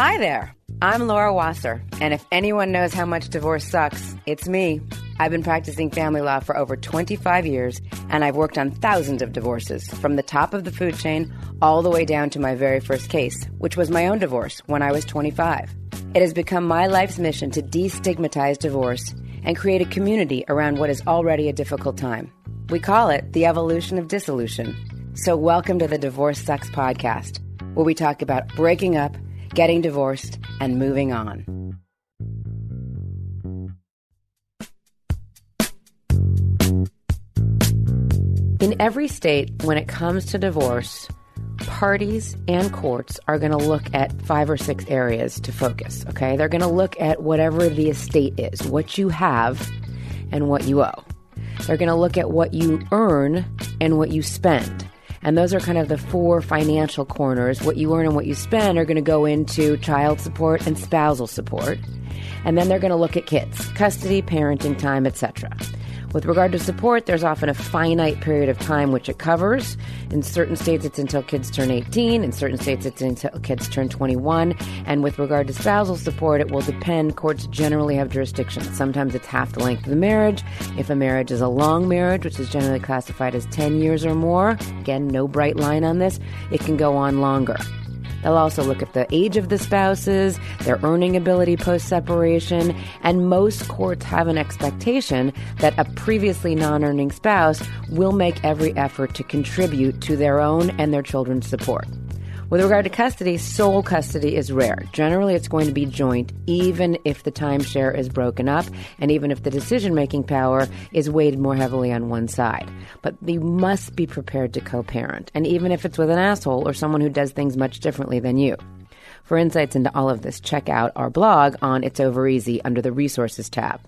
Hi there. I'm Laura Wasser, and if anyone knows how much divorce sucks, it's me. I've been practicing family law for over 25 years, and I've worked on thousands of divorces, from the top of the food chain all the way down to my very first case, which was my own divorce when I was 25. It has become my life's mission to destigmatize divorce and create a community around what is already a difficult time. We call it the evolution of dissolution. So, welcome to the Divorce Sucks podcast, where we talk about breaking up, getting divorced, and moving on. In every state, when it comes to divorce, parties and courts are going to look at five or six areas to focus, okay? They're going to look at whatever the estate is, what you have and what you owe. They're going to look at what you earn and what you spend. And those are kind of the four financial corners. What you earn and what you spend are going to go into child support and spousal support. And then they're going to look at kids, custody, parenting time, etc. With regard to support, there's often a finite period of time which it covers. In certain states, it's until kids turn 18. In certain states, it's until kids turn 21. And with regard to spousal support, it will depend. Courts generally have jurisdiction. Sometimes it's half the length of the marriage. If a marriage is a long marriage, which is generally classified as 10 years or more, again, no bright line on this, it can go on longer. They'll also look at the age of the spouses, their earning ability post separation, and most courts have an expectation that a previously non earning spouse will make every effort to contribute to their own and their children's support. With regard to custody, sole custody is rare. Generally, it's going to be joint, even if the timeshare is broken up and even if the decision making power is weighted more heavily on one side. But you must be prepared to co parent, and even if it's with an asshole or someone who does things much differently than you. For insights into all of this, check out our blog on It's Over Easy under the Resources tab.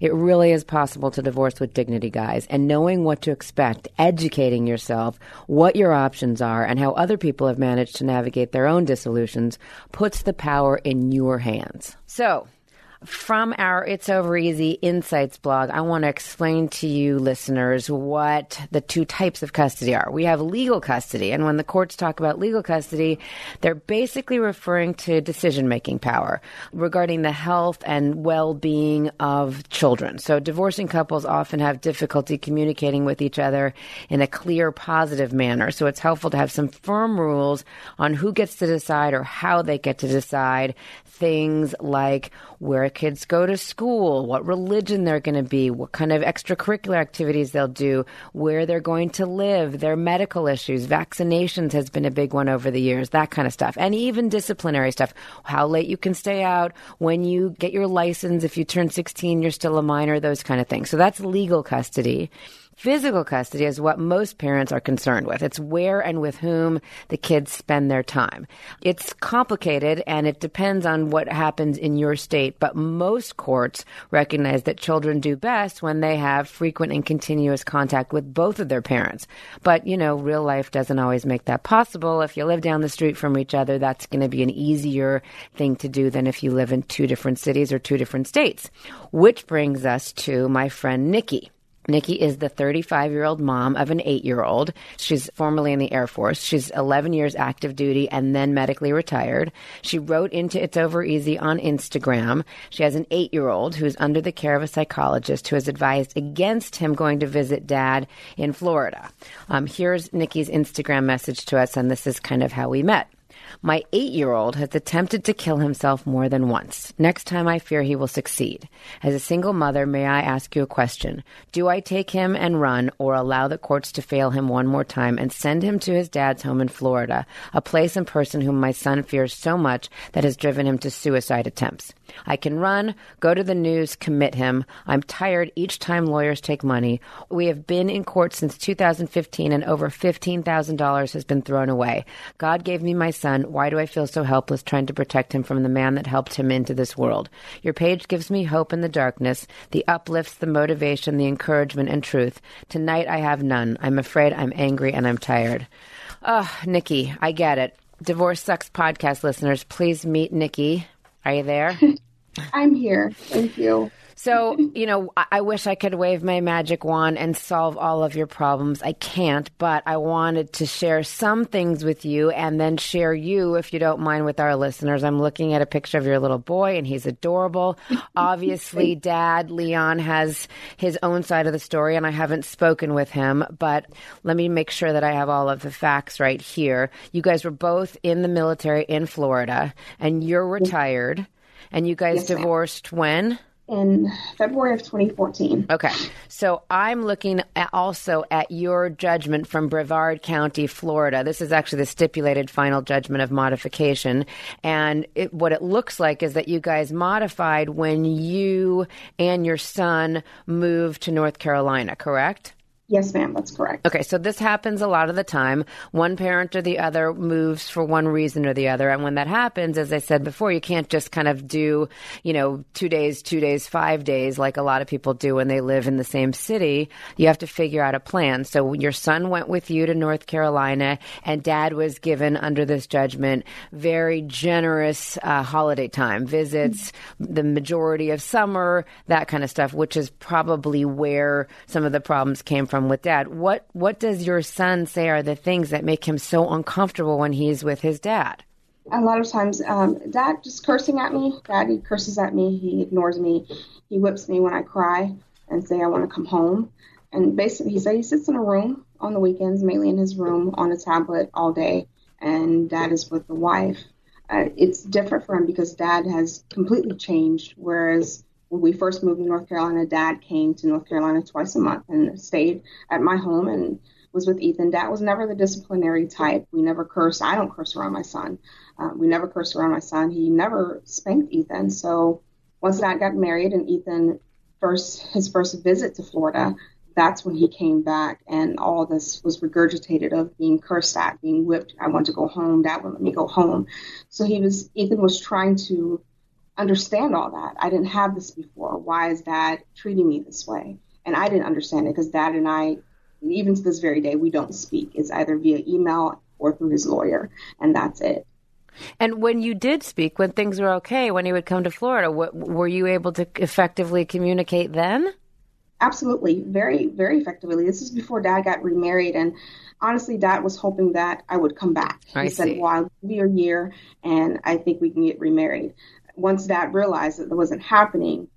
It really is possible to divorce with dignity, guys. And knowing what to expect, educating yourself, what your options are, and how other people have managed to navigate their own dissolutions puts the power in your hands. So, from our It's Over Easy Insights blog, I want to explain to you listeners what the two types of custody are. We have legal custody, and when the courts talk about legal custody, they're basically referring to decision making power regarding the health and well being of children. So, divorcing couples often have difficulty communicating with each other in a clear, positive manner. So, it's helpful to have some firm rules on who gets to decide or how they get to decide things like where kids go to school, what religion they're going to be, what kind of extracurricular activities they'll do, where they're going to live, their medical issues, vaccinations has been a big one over the years, that kind of stuff. And even disciplinary stuff, how late you can stay out, when you get your license, if you turn 16, you're still a minor, those kind of things. So that's legal custody. Physical custody is what most parents are concerned with. It's where and with whom the kids spend their time. It's complicated and it depends on what happens in your state, but most courts recognize that children do best when they have frequent and continuous contact with both of their parents. But, you know, real life doesn't always make that possible. If you live down the street from each other, that's going to be an easier thing to do than if you live in two different cities or two different states. Which brings us to my friend Nikki. Nikki is the 35 year old mom of an eight year old. She's formerly in the Air Force. She's 11 years active duty and then medically retired. She wrote into It's Over Easy on Instagram. She has an eight year old who's under the care of a psychologist who has advised against him going to visit dad in Florida. Um, here's Nikki's Instagram message to us, and this is kind of how we met. My eight year old has attempted to kill himself more than once. Next time I fear he will succeed. As a single mother, may I ask you a question? Do I take him and run or allow the courts to fail him one more time and send him to his dad's home in Florida, a place and person whom my son fears so much that has driven him to suicide attempts? I can run, go to the news, commit him. I'm tired each time lawyers take money. We have been in court since 2015 and over $15,000 has been thrown away. God gave me my son. Why do I feel so helpless trying to protect him from the man that helped him into this world? Your page gives me hope in the darkness, the uplifts, the motivation, the encouragement, and truth. Tonight I have none. I'm afraid, I'm angry, and I'm tired. Oh, Nikki, I get it. Divorce Sucks podcast listeners, please meet Nikki. Are you there? I'm here. Thank you. So, you know, I, I wish I could wave my magic wand and solve all of your problems. I can't, but I wanted to share some things with you and then share you, if you don't mind, with our listeners. I'm looking at a picture of your little boy and he's adorable. Obviously, dad, Leon, has his own side of the story and I haven't spoken with him, but let me make sure that I have all of the facts right here. You guys were both in the military in Florida and you're retired and you guys Yes, ma'am. divorced when? In February of 2014. Okay. So I'm looking at also at your judgment from Brevard County, Florida. This is actually the stipulated final judgment of modification. And it, what it looks like is that you guys modified when you and your son moved to North Carolina, correct? Yes, ma'am, that's correct. Okay, so this happens a lot of the time. One parent or the other moves for one reason or the other. And when that happens, as I said before, you can't just kind of do, you know, two days, two days, five days, like a lot of people do when they live in the same city. You have to figure out a plan. So your son went with you to North Carolina, and dad was given under this judgment very generous uh, holiday time visits, the majority of summer, that kind of stuff, which is probably where some of the problems came from with dad. What what does your son say are the things that make him so uncomfortable when he's with his dad? A lot of times, um, dad just cursing at me. Dad, he curses at me. He ignores me. He whips me when I cry and say I want to come home. And basically, he said he sits in a room on the weekends, mainly in his room on a tablet all day, and dad is with the wife. Uh, it's different for him because dad has completely changed. Whereas when we first moved to North Carolina, dad came to North Carolina twice a month and stayed at my home and was with Ethan. Dad was never the disciplinary type. We never cursed. I don't curse around my son. Uh, we never cursed around my son. He never spanked Ethan. So once Dad got married and Ethan first his first visit to Florida, that's when he came back and all this was regurgitated of being cursed at, being whipped. I want to go home. Dad wouldn't let me go home. So he was Ethan was trying to understand all that. I didn't have this before. Why is Dad treating me this way? And I didn't understand it because Dad and I, even to this very day, we don't speak. It's either via email or through his lawyer, and that's it. And when you did speak, when things were okay, when he would come to Florida, w- were you able to effectively communicate then? Absolutely, very, very effectively. This is before Dad got remarried, and honestly, Dad was hoping that I would come back. He I said, see. "Well, I'll give you a year, and I think we can get remarried." Once Dad realized that that wasn't happening,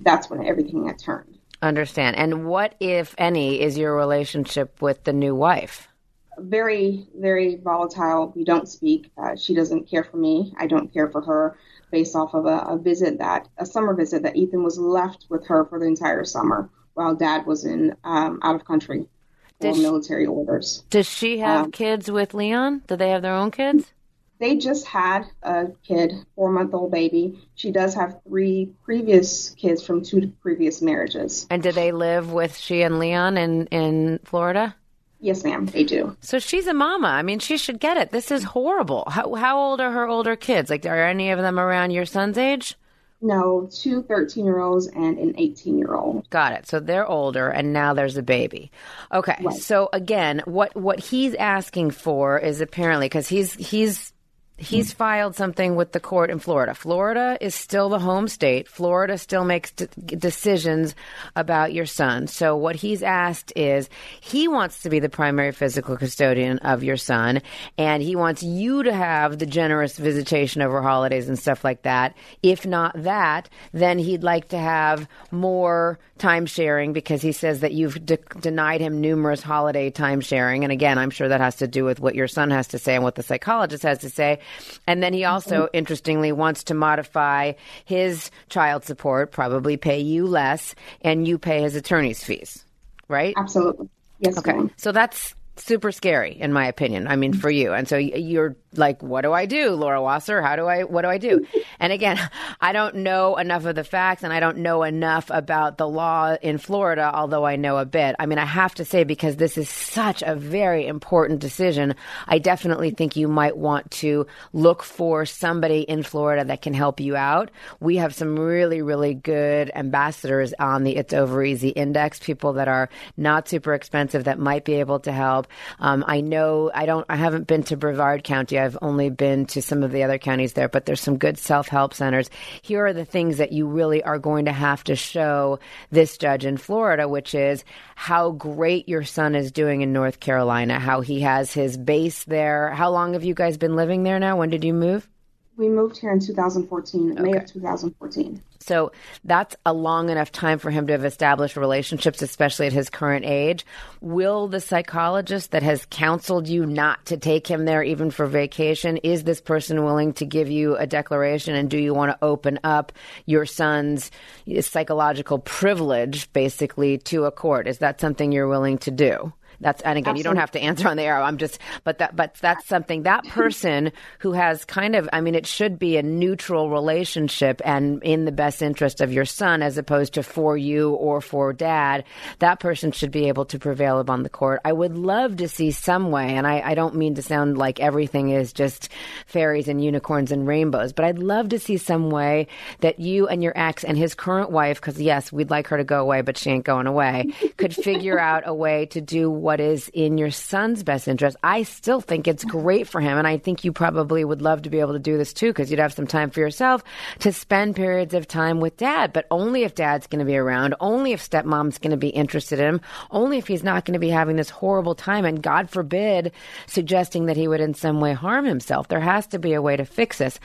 that's when everything had turned. Understand. And what, if any, is your relationship with the new wife? very, very volatile. We don't speak. Uh, she doesn't care for me. I don't care for her based off of a, a visit that, a summer visit that Ethan was left with her for the entire summer while dad was in, um, out of country for she- military orders. Does she have Um, kids with Leon? Do they have their own kids? They just had a kid, four month old baby. She does have three previous kids from two previous marriages. And do they live with she and Leon in, in Florida? Yes, ma'am, they do. So she's a mama. I mean, she should get it. This is horrible. How, how old are her older kids? Like, are any of them around your son's age? No, two 13 year olds and an 18 year old. Got it. So they're older, and now there's a baby. Okay. Right. So again, what what he's asking for is apparently because he's he's he's hmm. filed something with the court in Florida. Florida is still the home state. Florida still makes d- decisions about your son. So what he's asked is he wants to be the primary physical custodian of your son, and he wants you to have the generous visitation over holidays and stuff like that. If not that, then he'd like to have more time sharing because he says that you've de- denied him numerous holiday time sharing. And again, I'm sure that has to do with what your son has to say and what the psychologist has to say. And then he also, mm-hmm. interestingly, wants to modify his child support, probably pay you less, and you pay his attorney's fees, right? Absolutely. Yes, Okay. ma'am. So that's super scary in my opinion. I mean mm-hmm. for you. And so you're like what do I do, Laura Wasser? How do I what do I do? and again, I don't know enough of the facts and I don't know enough about the law in Florida although I know a bit. I mean I have to say because this is such a very important decision, I definitely think you might want to look for somebody in Florida that can help you out. We have some really really good ambassadors on the It's Over Easy index, people that are not super expensive that might be able to help. Um, I know I don't. I haven't been to Brevard County. I've only been to some of the other counties there, but there's some good self help centers. Here are the things that you really are going to have to show this judge in Florida, which is how great your son is doing in North Carolina, how he has his base there. How long have you guys been living there now? When did you move? We moved here in 2014, okay. May of 2014. So that's a long enough time for him to have established relationships, especially at his current age. Will the psychologist that has counseled you not to take him there even for vacation, is this person willing to give you a declaration? And do you want to open up your son's psychological privilege basically to a court? Is that something you're willing to do? That's and again, Absolutely. you don't have to answer on the air. I'm just, but that, but that's something that person who has kind of, I mean, it should be a neutral relationship and in the best interest of your son, as opposed to for you or for dad. That person should be able to prevail upon the court. I would love to see some way, and I, I don't mean to sound like everything is just fairies and unicorns and rainbows, but I'd love to see some way that you and your ex and his current wife, because yes, we'd like her to go away, but she ain't going away, could figure out a way to do what is in your son's best interest. I still think it's great for him. And I think you probably would love to be able to do this too, because you'd have some time for yourself to spend periods of time with dad, but only if dad's going to be around, only if stepmom's going to be interested in him, only if he's not going to be having this horrible time. And God forbid, suggesting that he would in some way harm himself. There has to be a way to fix this.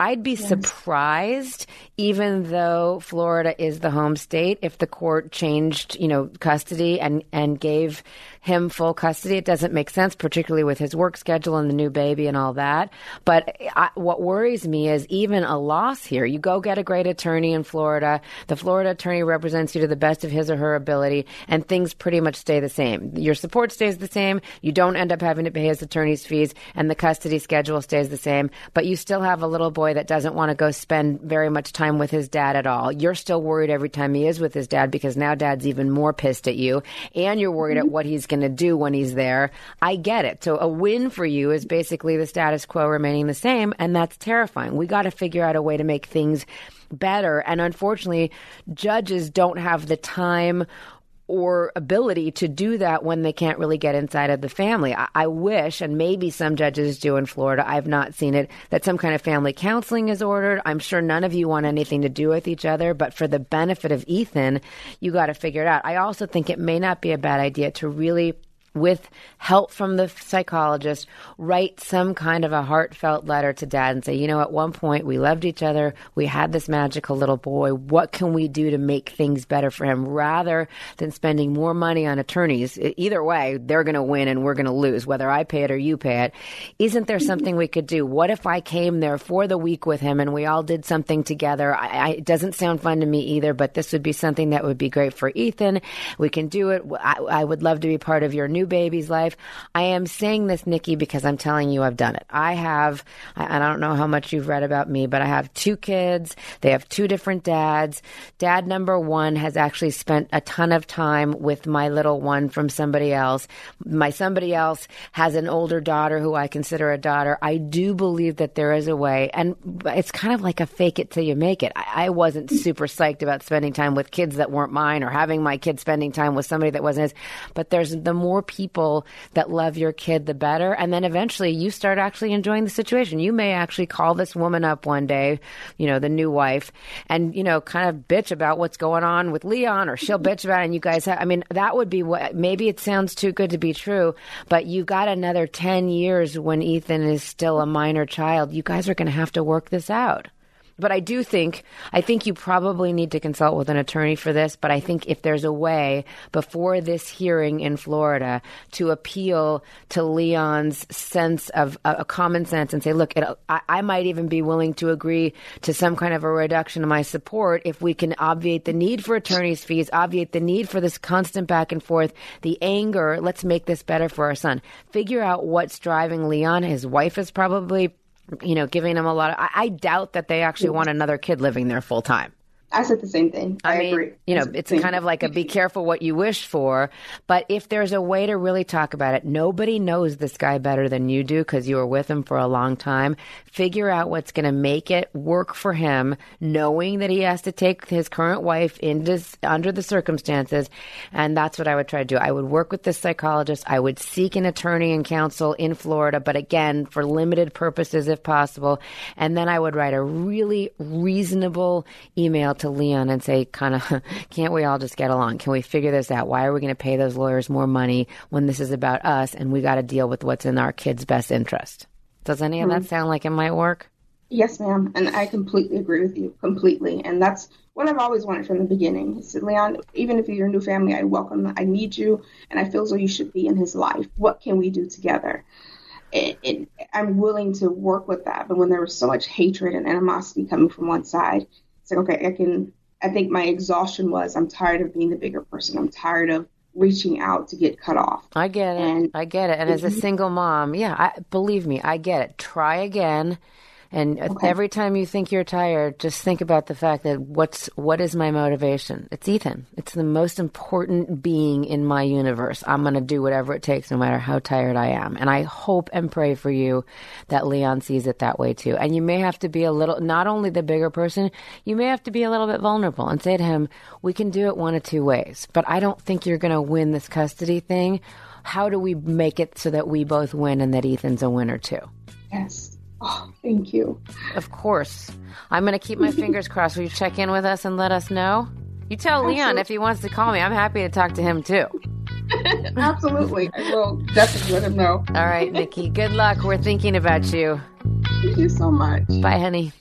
I'd be yes. surprised, even though Florida is the home state, if the court changed, you know, custody and, and gave him full custody. It doesn't make sense, particularly with his work schedule and the new baby and all that. But I, what worries me is even a loss here. You go get a great attorney in Florida. The Florida attorney represents you to the best of his or her ability, and things pretty much stay the same. Your support stays the same. You don't end up having to pay his attorney's fees, and the custody schedule stays the same. But you still have a little boy that doesn't want to go spend very much time with his dad at all. You're still worried every time he is with his dad because now dad's even more pissed at you, and you're worried mm-hmm. at what he's going to do when he's there. I get it. So a win for you is basically the status quo remaining the same, and that's terrifying. We got to figure out a way to make things better. And unfortunately, judges don't have the time or ability to do that when they can't really get inside of the family. I, I, wish, and maybe some judges do in Florida, I've not seen it, that some kind of family counseling is ordered. I'm sure none of you want anything to do with each other, but for the benefit of Ethan, you got to figure it out. I also think it may not be a bad idea to really with help from the psychologist, write some kind of a heartfelt letter to dad and say, you know, at one point we loved each other. We had this magical little boy. What can we do to make things better for him rather than spending more money on attorneys? Either way, they're going to win and we're going to lose, whether I pay it or you pay it. Isn't there something we could do? What if I came there for the week with him and we all did something together? I, I, it doesn't sound fun to me either, but this would be something that would be great for Ethan. We can do it. I, I would love to be part of your new baby's life. I am saying this, Nikki, because I'm telling you I've done it. I have, and I don't know how much you've read about me, but I have two kids. They have two different dads. Dad number one has actually spent a ton of time with my little one from somebody else. My somebody else has an older daughter who I consider a daughter. I do believe that there is a way, and it's kind of like a fake it till you make it. I, I wasn't super psyched about spending time with kids that weren't mine or having my kids spending time with somebody that wasn't his, but there's the more people that love your kid, the better. And then eventually you start actually enjoying the situation. You may actually call this woman up one day, you know, the new wife, and, you know, kind of bitch about what's going on with Leon, or she'll bitch about it. And you guys have, I mean, that would be what, maybe it sounds too good to be true, but you've got another 10 years when Ethan is still a minor child. You guys are going to have to work this out. But I do think, I think you probably need to consult with an attorney for this. But I think if there's a way before this hearing in Florida to appeal to Leon's sense of a common sense and say, look, it, I, I might even be willing to agree to some kind of a reduction of my support if we can obviate the need for attorney's fees, obviate the need for this constant back and forth, the anger. Let's make this better for our son. Figure out what's driving Leon. His wife is probably you know, giving them a lot of. I, I doubt that they actually want another kid living there full time. I said the same thing. I, I mean, agree. you know, I said the it's kind of like a be careful what you wish for. But if there's a way to really talk about it, nobody knows this guy better than you do because you were with him for a long time. Figure out what's going to make it work for him, knowing that he has to take his current wife into under the circumstances. And that's what I would try to do. I would work with this psychologist. I would seek an attorney and counsel in Florida, but again, for limited purposes if possible. And then I would write a really reasonable email to Leon and say, kind of, can't we all just get along? Can we figure this out? Why are we going to pay those lawyers more money when this is about us and we got to deal with what's in our kids' best interest? Does any of that mm-hmm. sound like it might work? Yes, ma'am. And I completely agree with you completely. And that's what I've always wanted from the beginning. He said, Leon, even if you're a new family, I welcome, I need you, and I feel as though you should be in his life. What can we do together? It, it, I'm willing to work with that. But when there was so much hatred and animosity coming from one side, it's like, okay, I can, I think my exhaustion was I'm tired of being the bigger person. I'm tired of reaching out to get cut off. I get it. And- I get it. And as a single mom, yeah, I, believe me, I get it. Try again. And every time you think you're tired, just think about the fact that what's what is my motivation? It's Ethan. It's the most important being in my universe. I'm going to do whatever it takes, no matter how tired I am. And I hope and pray for you that Leon sees it that way too. And you may have to be a little, not only the bigger person, you may have to be a little bit vulnerable and say to him, "We can do it one of two ways, but I don't think you're going to win this custody thing." How do we make it so that we both win and that Ethan's a winner too? Yes. Oh, thank you. Of course. I'm going to keep my fingers crossed. Will you check in with us and let us know? You tell Leon if he wants to call me. I'm happy to talk to him too. Absolutely. I will definitely let him know. All right, Nikki. Good luck. We're thinking about you. Thank you so much. Bye, honey.